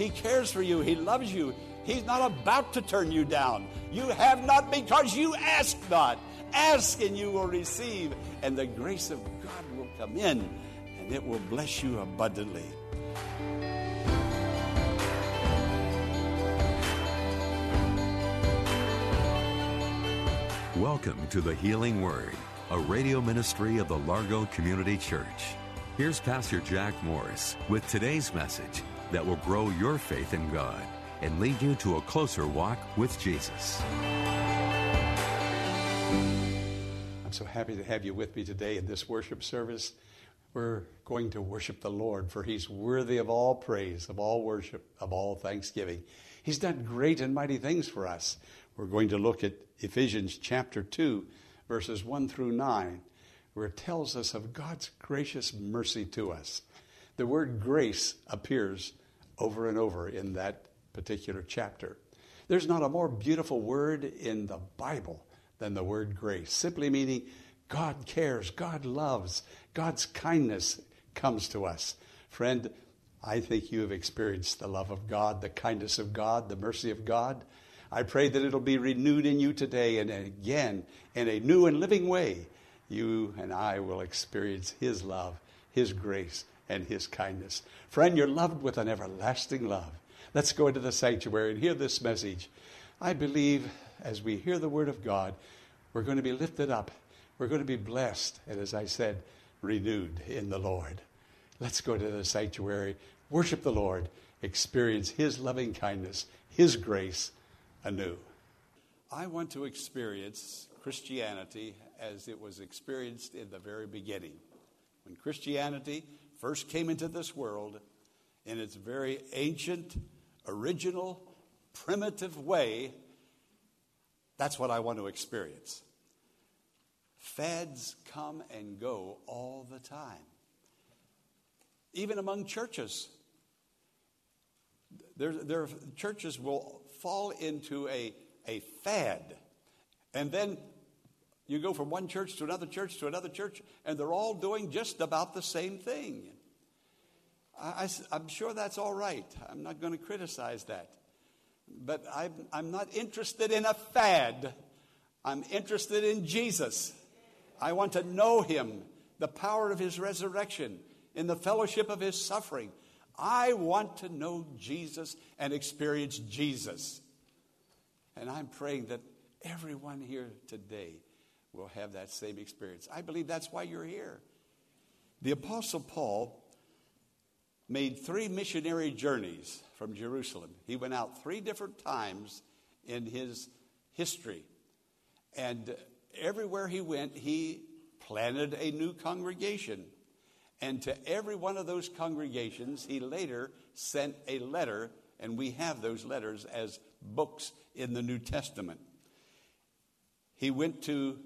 He cares for you. He loves you. He's not about to turn you down. You have not because you ask not. Ask and you will receive, and the grace of God will come in, and it will bless you abundantly. Welcome to the Healing Word, a radio ministry of the Largo Community Church. Here's Pastor Jack Morris with today's message that will grow your faith in God and lead you to a closer walk with Jesus. I'm so happy to have you with me today in this worship service. We're going to worship the Lord, for He's worthy of all praise, of all worship, of all thanksgiving. He's done great and mighty things for us. We're going to look at Ephesians chapter 2, verses 1 through 9, where it tells us of God's gracious mercy to us. The word grace appears over and over in that particular chapter. There's not a more beautiful word in the Bible than the word grace, simply meaning God cares, God loves, God's kindness comes to us. Friend, I think you have experienced the love of God, the kindness of God, the mercy of God. I pray that it'll be renewed in you today and again in a new and living way. You and I will experience His love, His grace, and His kindness. Friend, you're loved with an everlasting love. Let's go into the sanctuary and hear this message. I believe as we hear the Word of God, we're going to be lifted up. We're going to be blessed, and as I said, renewed in the Lord. Let's go to the sanctuary, worship the Lord, experience His loving kindness, His grace anew. I want to experience Christianity as it was experienced in the very beginning. When Christianity first came into this world in its very ancient, original, primitive way, that's what I want to experience. Fads come and go all the time, even among churches. There, there, churches will fall into a, a fad, and then you go from one church to another church to another church, and they're all doing just about the same thing. I, am sure that's all right. I'm not going to criticize that. But I'm, I'm not interested in a fad. I'm interested in Jesus. I want to know him, the power of his resurrection, in the fellowship of his suffering. I want to know Jesus and experience Jesus. And I'm praying that everyone here today will have that same experience. I believe that's why you're here. The Apostle Paul made three missionary journeys from Jerusalem. He went out three different times in his history. And everywhere he went, he planted a new congregation. And to every one of those congregations, he later sent a letter, and we have those letters as books in the New Testament. He went to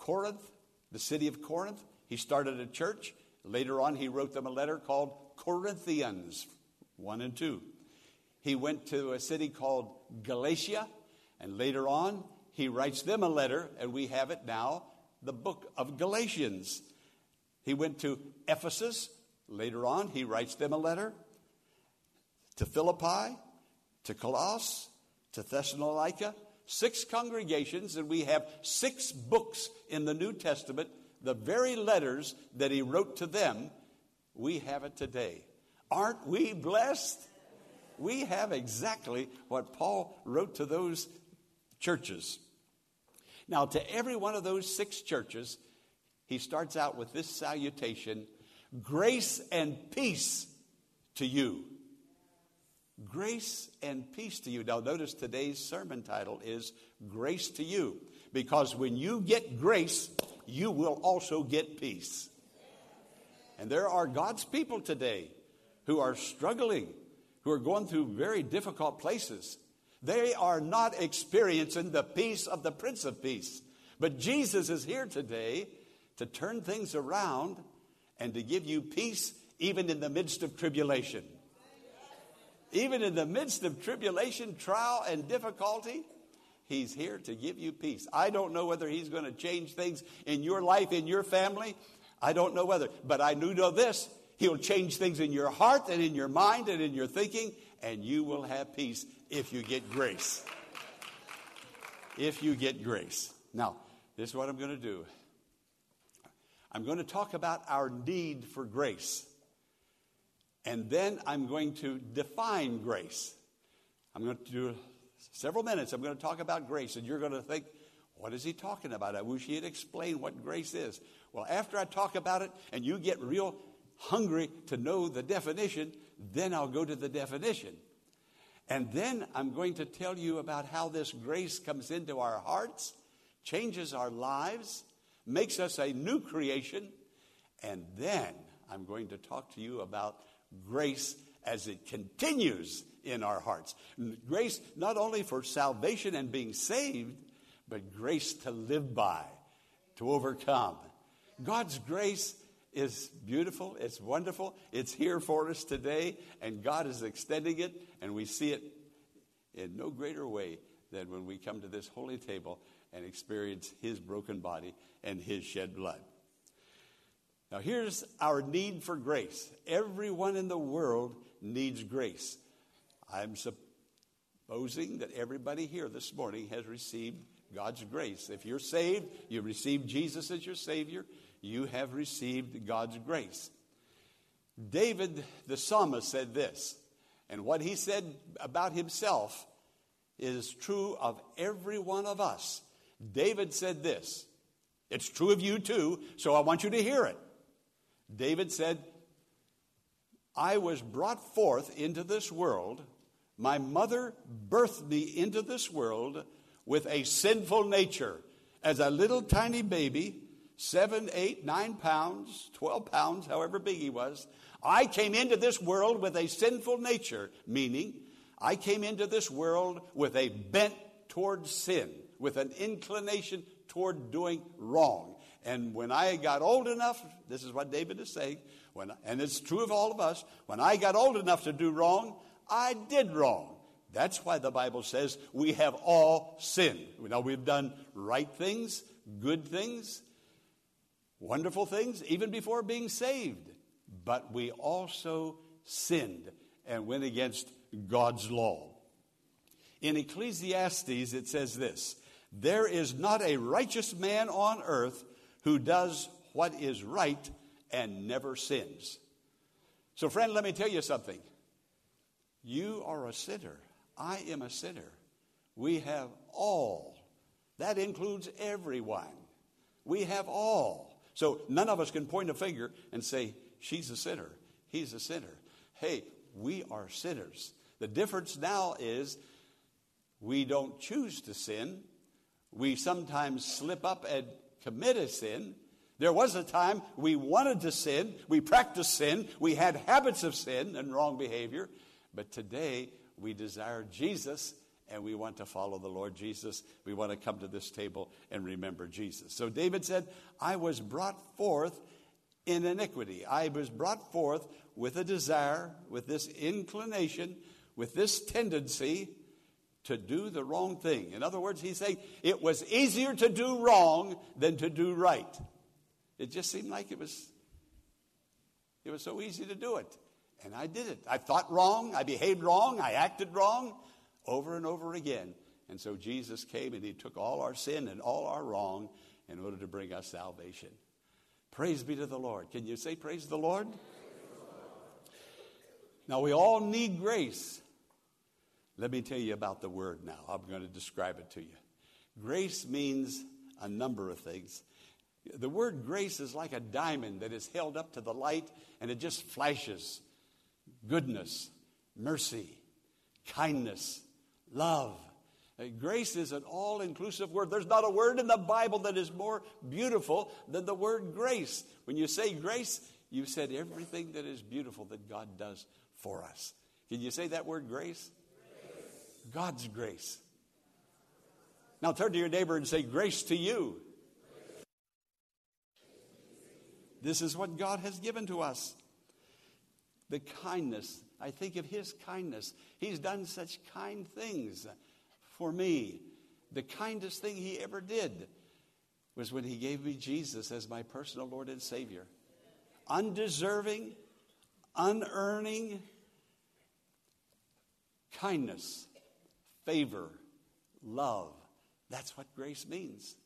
Corinth, the city of Corinth. He started a church. Later on, he wrote them a letter called Corinthians 1 and 2. He went to a city called Galatia, and later on, he writes them a letter, and we have it now, the book of Galatians. He went to Ephesus. Later on, he writes them a letter to Philippi, to Colossus, to Thessalonica, six congregations, and we have six books in the New Testament, the very letters that he wrote to them we have it today. Aren't we blessed? We have exactly what Paul wrote to those churches. Now, to every one of those six churches, he starts out with this salutation Grace and peace to you. Grace and peace to you. Now, notice today's sermon title is Grace to You, because when you get grace, you will also get peace. And there are God's people today who are struggling who are going through very difficult places. They are not experiencing the peace of the Prince of Peace. But Jesus is here today to turn things around and to give you peace even in the midst of tribulation. Even in the midst of tribulation, trial, and difficulty, He's here to give you peace. I don't know whether He's going to change things in your life, in your family. I don't know whether, but I do know this He'll change things in your heart and in your mind and in your thinking, and you will have peace if you get grace. If you get grace. Now, this is what I'm going to do. I'm going to talk about our need for grace. And then I'm going to define grace. I'm going to do several minutes. I'm going to talk about grace, and you're going to think, what is he talking about? I wish he'd explain what grace is. Well, after I talk about it and you get real hungry to know the definition, then I'll go to the definition. And then I'm going to tell you about how this grace comes into our hearts, changes our lives, makes us a new creation. And then I'm going to talk to you about grace as it continues in our hearts. Grace not only for salvation and being saved, but grace to live by, to overcome. God's grace is beautiful, it's wonderful, it's here for us today, and God is extending it, and we see it in no greater way than when we come to this holy table and experience His broken body and His shed blood. Now, here's our need for grace. Everyone in the world needs grace. I'm supposing that everybody here this morning has received God's grace. If you're saved, you received Jesus as your Savior, you have received God's grace. David the psalmist said this, and what he said about himself is true of every one of us. David said this. It's true of you too, so I want you to hear it. David said, I was brought forth into this world. My mother birthed me into this world with a sinful nature. As a little tiny baby, seven, eight, nine pounds, 12 pounds, however big he was. I came into this world with a sinful nature, meaning I came into this world with a bent toward sin, with an inclination toward doing wrong. And when I got old enough, this is what David is saying, when, and it's true of all of us, when I got old enough to do wrong, I did wrong. That's why the Bible says we have all sinned. Now, we've done right things, good things, wonderful things, even before being saved. But we also sinned and went against God's law. In Ecclesiastes, it says this There is not a righteous man on earth who does what is right and never sins. So, friend, let me tell you something. You are a sinner. I am a sinner. We have all. That includes everyone. We have all. So none of us can point a finger and say, she's a sinner, he's a sinner. Hey, we are sinners. The difference now is we don't choose to sin. We sometimes slip up and commit a sin. There was a time we wanted to sin, we practiced sin, we had habits of sin and wrong behavior, but today we desire Jesus and we want to follow the Lord Jesus. We want to come to this table and remember Jesus. So David said, I was brought forth in iniquity. I was brought forth with a desire, with this inclination, with this tendency to do the wrong thing. In other words, he's saying it was easier to do wrong than to do right. It just seemed like it was it was so easy to do it. And I did it. I thought wrong, I behaved wrong, I acted wrong, over and over again. And so Jesus came and he took all our sin and all our wrong in order to bring us salvation. Praise be to the Lord. Can you say praise the Lord? Now, we all need grace. Let me tell you about the word now. I'm going to describe it to you. Grace means a number of things. The word grace is like a diamond that is held up to the light and it just flashes goodness, mercy, kindness, love. Uh, grace is an all inclusive word. There's not a word in the Bible that is more beautiful than the word grace. When you say grace, you've said everything that is beautiful that God does for us. Can you say that word grace? God's grace. Now turn to your neighbor and say, Grace to you. This is what God has given to us. The kindness. I think of His kindness. He's done such kind things for me. The kindest thing He ever did was when He gave me Jesus as my personal Lord and Savior. Undeserving, unearning kindness, favor, love. That's what grace means.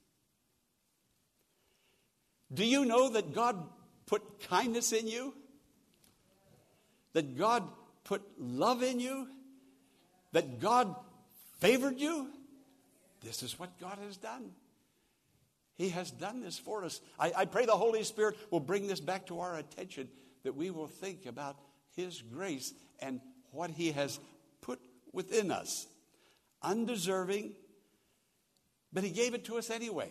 Do you know that God put kindness in you? That God put love in you? That God favored you? This is what God has done. He has done this for us. I, I, pray the Holy Spirit will bring this back to our attention, that we will think about His grace and what He has put within us. Undeserving, but He gave it to us anyway.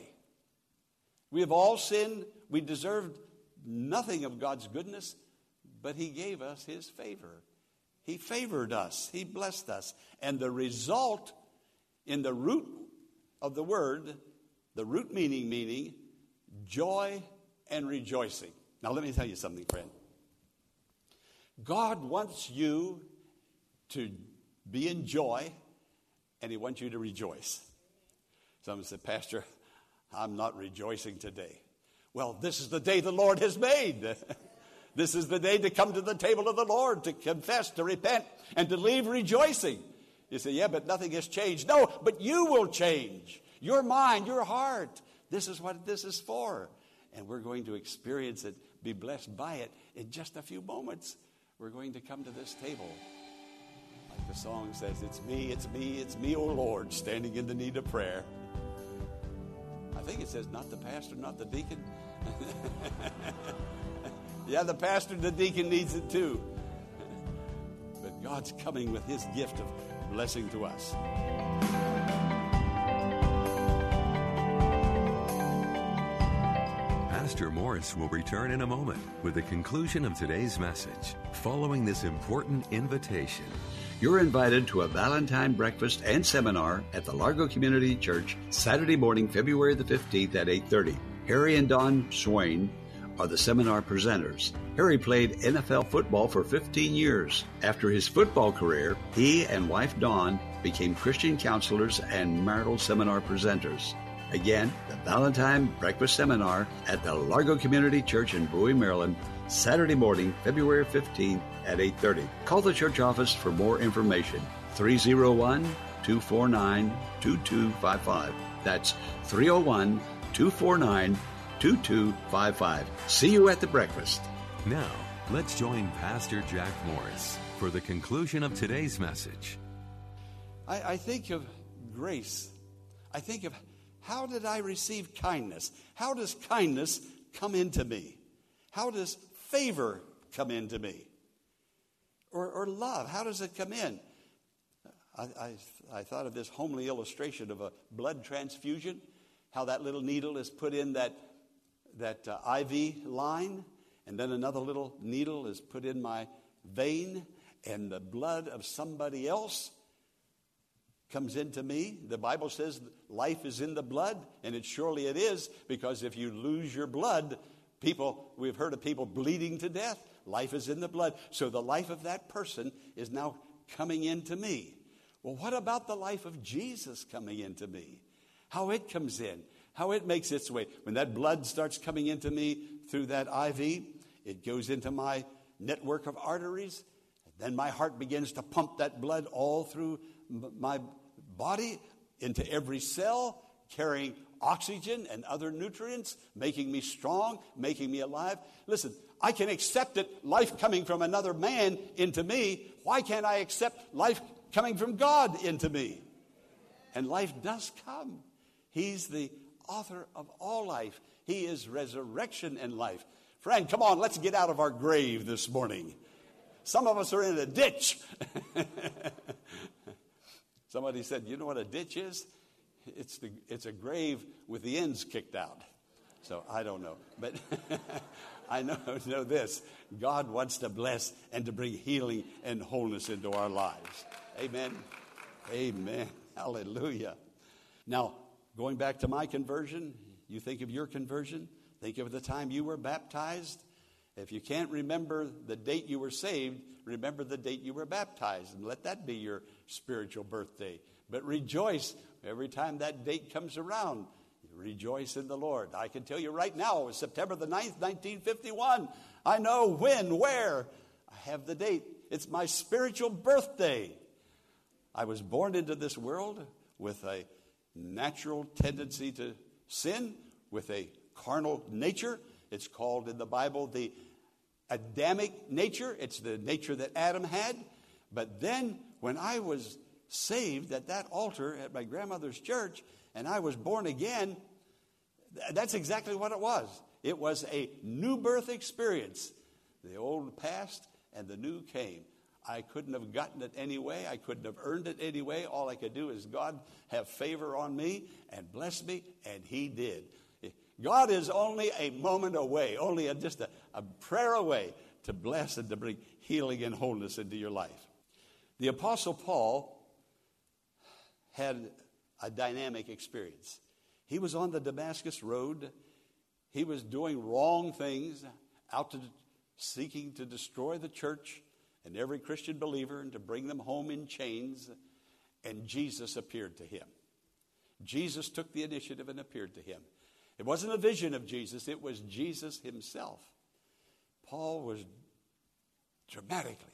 We have all sinned. We deserved nothing of God's goodness, but He gave us His favor. He favored us, He blessed us. And the result in the root of the word, the root meaning meaning, joy and rejoicing. Now, let me tell you something, friend. God wants you to be in joy, and He wants you to rejoice. Someone said, Pastor, I'm not rejoicing today. Well, this is the day the Lord has made. this is the day to come to the table of the Lord, to confess, to repent, and to leave rejoicing. You say, yeah, but nothing has changed. No, but you will change. Your mind, your heart. This is what this is for. And we're going to experience it, be blessed by it in just a few moments. We're going to come to this table. Like the song says, It's me, it's me, it's me, O Lord, standing in the need of prayer. I think it says, Not the pastor, not the deacon. yeah, the pastor, the deacon needs it too. but God's coming with his gift of blessing to us. Pastor Morris will return in a moment with the conclusion of today's message. Following this important invitation, you're invited to a Valentine breakfast and seminar at the Largo Community Church Saturday morning, February the 15th at 8:30. Harry and Dawn Swain are the seminar presenters. Harry played NFL football for 15 years. After his football career, he and wife Dawn became Christian counselors and marital seminar presenters. Again, the Valentine Breakfast Seminar at the Largo Community Church in Bowie, Maryland, Saturday morning, February 15th at 8:30. Call the church office for more information. 301-249-2255. That's 301 249 2255. See you at the breakfast. Now, let's join Pastor Jack Morris for the conclusion of today's message. I, I think of grace. I think of how did I receive kindness? How does kindness come into me? How does favor come into me? Or, or love, how does it come in? I, I, I thought of this homely illustration of a blood transfusion how that little needle is put in that, that uh, IV line, and then another little needle is put in my vein, and the blood of somebody else comes into me. The Bible says life is in the blood, and it surely it is, because if you lose your blood, people, we've heard of people bleeding to death. Life is in the blood. So the life of that person is now coming into me. Well, what about the life of Jesus coming into me? how it comes in, how it makes its way. When that blood starts coming into me through that IV, it goes into my network of arteries. Then my heart begins to pump that blood all through my body into every cell, carrying oxygen and other nutrients, making me strong, making me alive. Listen, I can accept it, life coming from another man into me. Why can't I accept life coming from God into me? And life does come. He's the author of all life. He is resurrection and life. Friend, come on, let's get out of our grave this morning. Some of us are in a ditch. Somebody said, You know what a ditch is? It's, the, it's a grave with the ends kicked out. So I don't know. But I know, know this. God wants to bless and to bring healing and wholeness into our lives. Amen. Amen. Hallelujah. Now, going back to my conversion, you think of your conversion, think of the time you were baptized. If you can't remember the date you were saved, remember the date you were baptized and let that be your spiritual birthday. But rejoice every time that date comes around. Rejoice in the Lord. I can tell you right now, it was September the 9th, 1951. I know when, where. I have the date. It's my spiritual birthday. I was born into this world with a natural tendency to sin, with a carnal nature. It's called in the Bible the Adamic nature. It's the nature that Adam had. But then, when I was saved at that altar at my grandmother's church, and I was born again, that's exactly what it was. It was a new birth experience. The old passed and the new came. I couldn't have gotten it anyway. I couldn't have earned it anyway. All I could do is God have favor on me and bless me, and He did. God is only a moment away, only a, just a, a prayer away to bless and to bring healing and wholeness into your life. The Apostle Paul had a dynamic experience. He was on the Damascus Road. He was doing wrong things, out to seeking to destroy the church and every Christian believer and to bring them home in chains. And Jesus appeared to him. Jesus took the initiative and appeared to him. It wasn't a vision of Jesus, it was Jesus himself. Paul was dramatically,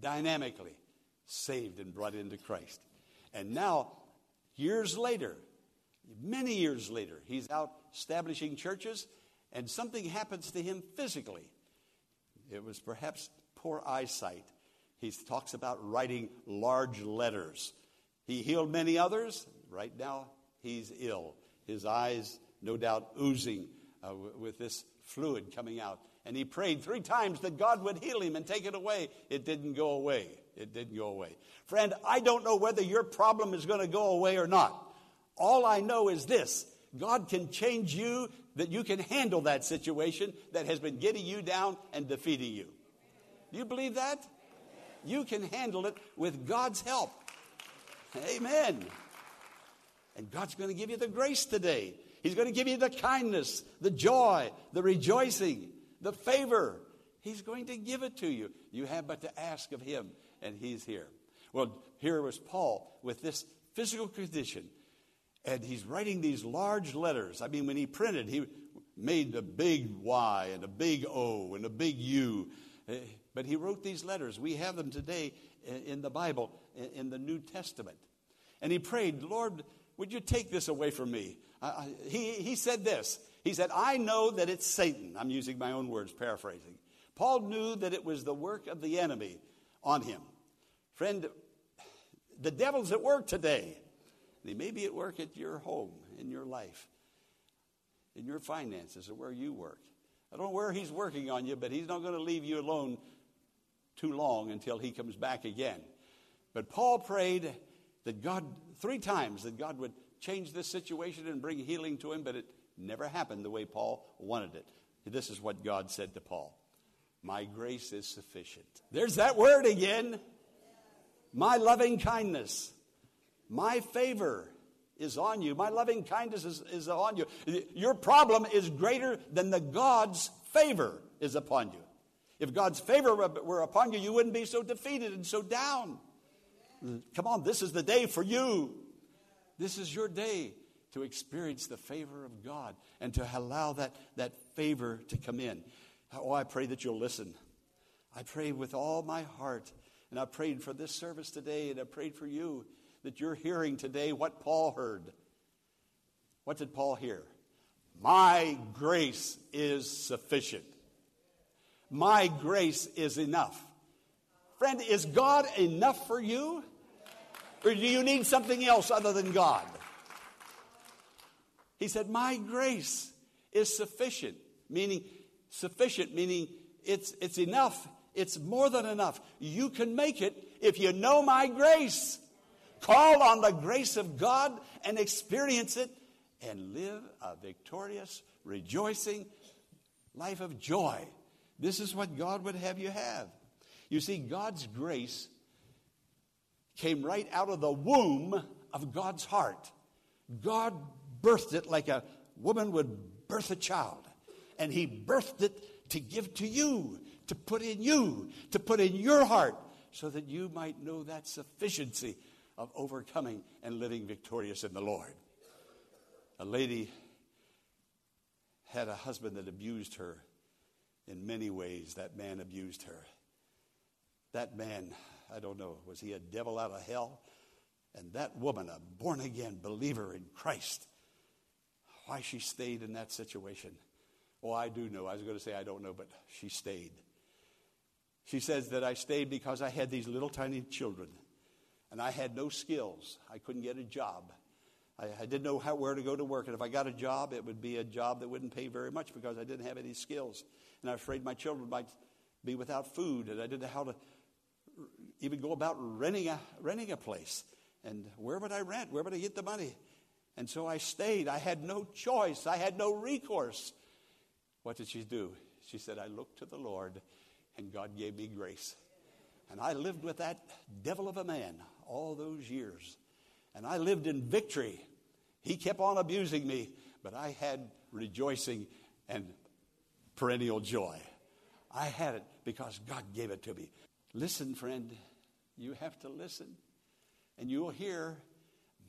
dynamically saved and brought into Christ. And now, years later, many years later, he's out establishing churches, and something happens to him physically. It was perhaps poor eyesight. He talks about writing large letters. He healed many others. Right now, he's ill. His eyes, no doubt, oozing uh, with this fluid coming out. And he prayed three times that God would heal him and take it away. It didn't go away. It didn't go away. Friend, I don't know whether your problem is going to go away or not. All I know is this God can change you that you can handle that situation that has been getting you down and defeating you. Do you believe that? You can handle it with God's help. Amen. And God's going to give you the grace today. He's going to give you the kindness, the joy, the rejoicing, the favor. He's going to give it to you. You have but to ask of Him, and He's here. Well, here was Paul with this physical condition, and he's writing these large letters. I mean, when he printed, he made a big Y and a big O and a big U. Eh, but he wrote these letters. We have them today in the Bible, in the New Testament. And he prayed, Lord, would you take this away from me? Uh, he, he said this. He said, I know that it's Satan. I'm using my own words, paraphrasing. Paul knew that it was the work of the enemy on him. Friend, the devil's at work today. He may be at work at your home, in your life, in your finances, or where you work. I don't know where he's working on you, but he's not going to leave you alone too long until he comes back again. But Paul prayed that God, three times, that God would change this situation and bring healing to him, but it never happened the way Paul wanted it. This is what God said to Paul My grace is sufficient. There's that word again. My loving kindness, my favor is on you. My loving kindness is, is on you. Your problem is greater than the God's favor is upon you. If God's favor were upon you, you wouldn't be so defeated and so down. Come on, this is the day for you. This is your day to experience the favor of God and to allow that, that favor to come in. Oh, I pray that you'll listen. I pray with all my heart. And I prayed for this service today, and I prayed for you that you're hearing today what Paul heard. What did Paul hear? My grace is sufficient. My grace is enough. Friend, is God enough for you? Or do you need something else other than God? He said, My grace is sufficient, meaning sufficient, meaning it's, it's enough. It's more than enough. You can make it if you know my grace. Call on the grace of God and experience it and live a victorious, rejoicing, life of joy. This is what God would have you have. You see, God's grace came right out of the womb of God's heart. God birthed it like a woman would birth a child. And He birthed it to give to you, to put in you, to put in your heart, so that you might know that sufficiency of overcoming and living victorious in the Lord. A lady had a husband that abused her in many ways. That man abused her. That man, I don't know, was he a devil out of hell? And that woman, a born again believer in Christ, why she stayed in that situation. Oh, I do know. I was going to say I don't know, but she stayed. She says that I stayed because I had these little tiny children and I had no skills. I couldn't get a job. I, I didn't know how, where to go to work. And if I got a job, it would be a job that wouldn't pay very much because I didn't have any skills. And I was afraid my children might be without food. And I didn't know how to even go about renting a, renting a place. And where would I rent? Where would I get the money? And so I stayed. I had no choice, I had no recourse. What did she do? She said, I looked to the Lord, and God gave me grace. And I lived with that devil of a man all those years. And I lived in victory. He kept on abusing me, but I had rejoicing and perennial joy. I had it because God gave it to me. Listen, friend, you have to listen, and you'll hear,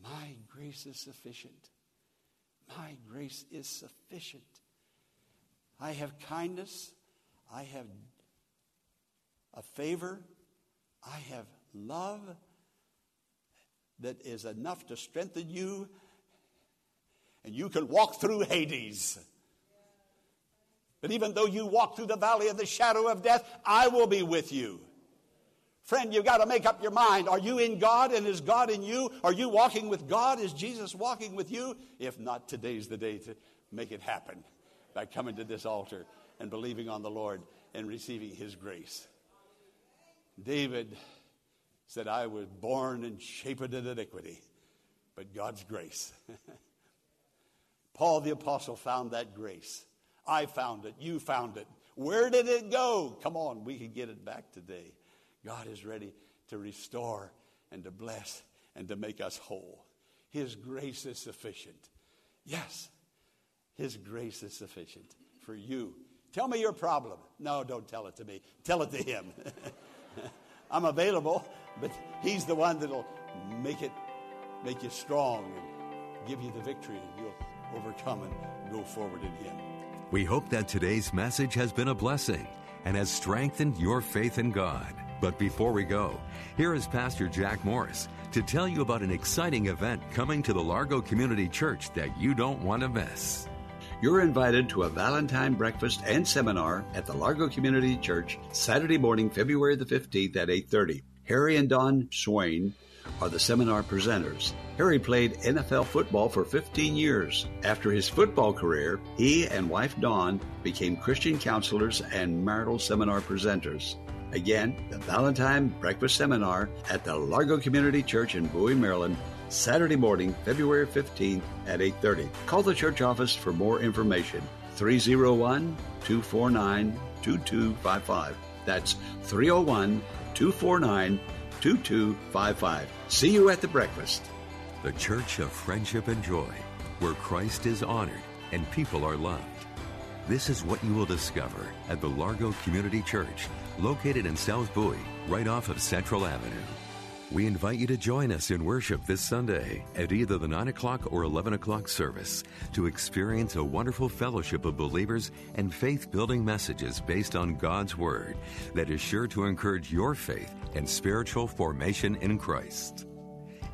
My grace is sufficient. My grace is sufficient. I have kindness. I have a favor. I have love that is enough to strengthen you, and you can walk through Hades. But even though you walk through the valley of the shadow of death, I will be with you. Friend, you've got to make up your mind. Are you in God and is God in you? Are you walking with God? Is Jesus walking with you? If not, today's the day to make it happen by coming to this altar and believing on the Lord and receiving His grace. David said, I was born and shaped in iniquity, but God's grace. Paul the Apostle found that grace. I found it. You found it. Where did it go? Come on, we can get it back today. God is ready to restore and to bless and to make us whole. His grace is sufficient. Yes, His grace is sufficient for you. Tell me your problem. No, don't tell it to me. Tell it to Him. I'm available. But He's the one that'll make it, make you strong and give you the victory, and you'll overcome and go forward in Him. We hope that today's message has been a blessing and has strengthened your faith in God. But before we go, here is Pastor Jack Morris to tell you about an exciting event coming to the Largo Community Church that you don't want to miss. You're invited to a Valentine breakfast and seminar at the Largo Community Church Saturday morning, February the 15th at 8:30. Harry and Dawn Swain are the seminar presenters. Harry played NFL football for 15 years. After his football career, he and wife Dawn became Christian counselors and marital seminar presenters. Again, the Valentine Breakfast Seminar at the Largo Community Church in Bowie, Maryland, Saturday morning, February 15th at 8:30. Call the church office for more information. 301-249-2255. That's 301 249 2255. See you at the breakfast. The Church of Friendship and Joy, where Christ is honored and people are loved. This is what you will discover at the Largo Community Church, located in South Bowie, right off of Central Avenue. We invite you to join us in worship this Sunday at either the 9 o'clock or 11 o'clock service to experience a wonderful fellowship of believers and faith building messages based on God's Word that is sure to encourage your faith and spiritual formation in Christ.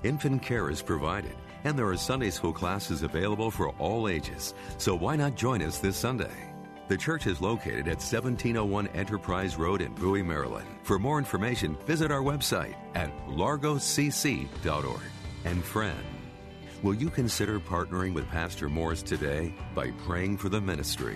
Infant care is provided, and there are Sunday school classes available for all ages, so why not join us this Sunday? The church is located at 1701 Enterprise Road in Bowie, Maryland. For more information, visit our website at largocc.org. And friend, will you consider partnering with Pastor Morris today by praying for the ministry?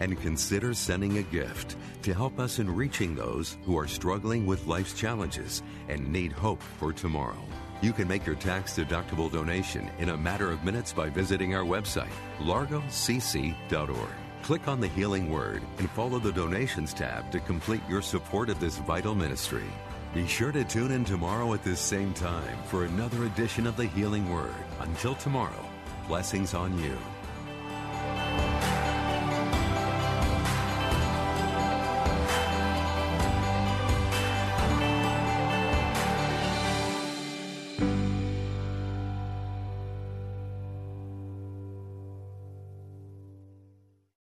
And consider sending a gift to help us in reaching those who are struggling with life's challenges and need hope for tomorrow. You can make your tax deductible donation in a matter of minutes by visiting our website, largocc.org. Click on the Healing Word and follow the Donations tab to complete your support of this vital ministry. Be sure to tune in tomorrow at this same time for another edition of the Healing Word. Until tomorrow, blessings on you.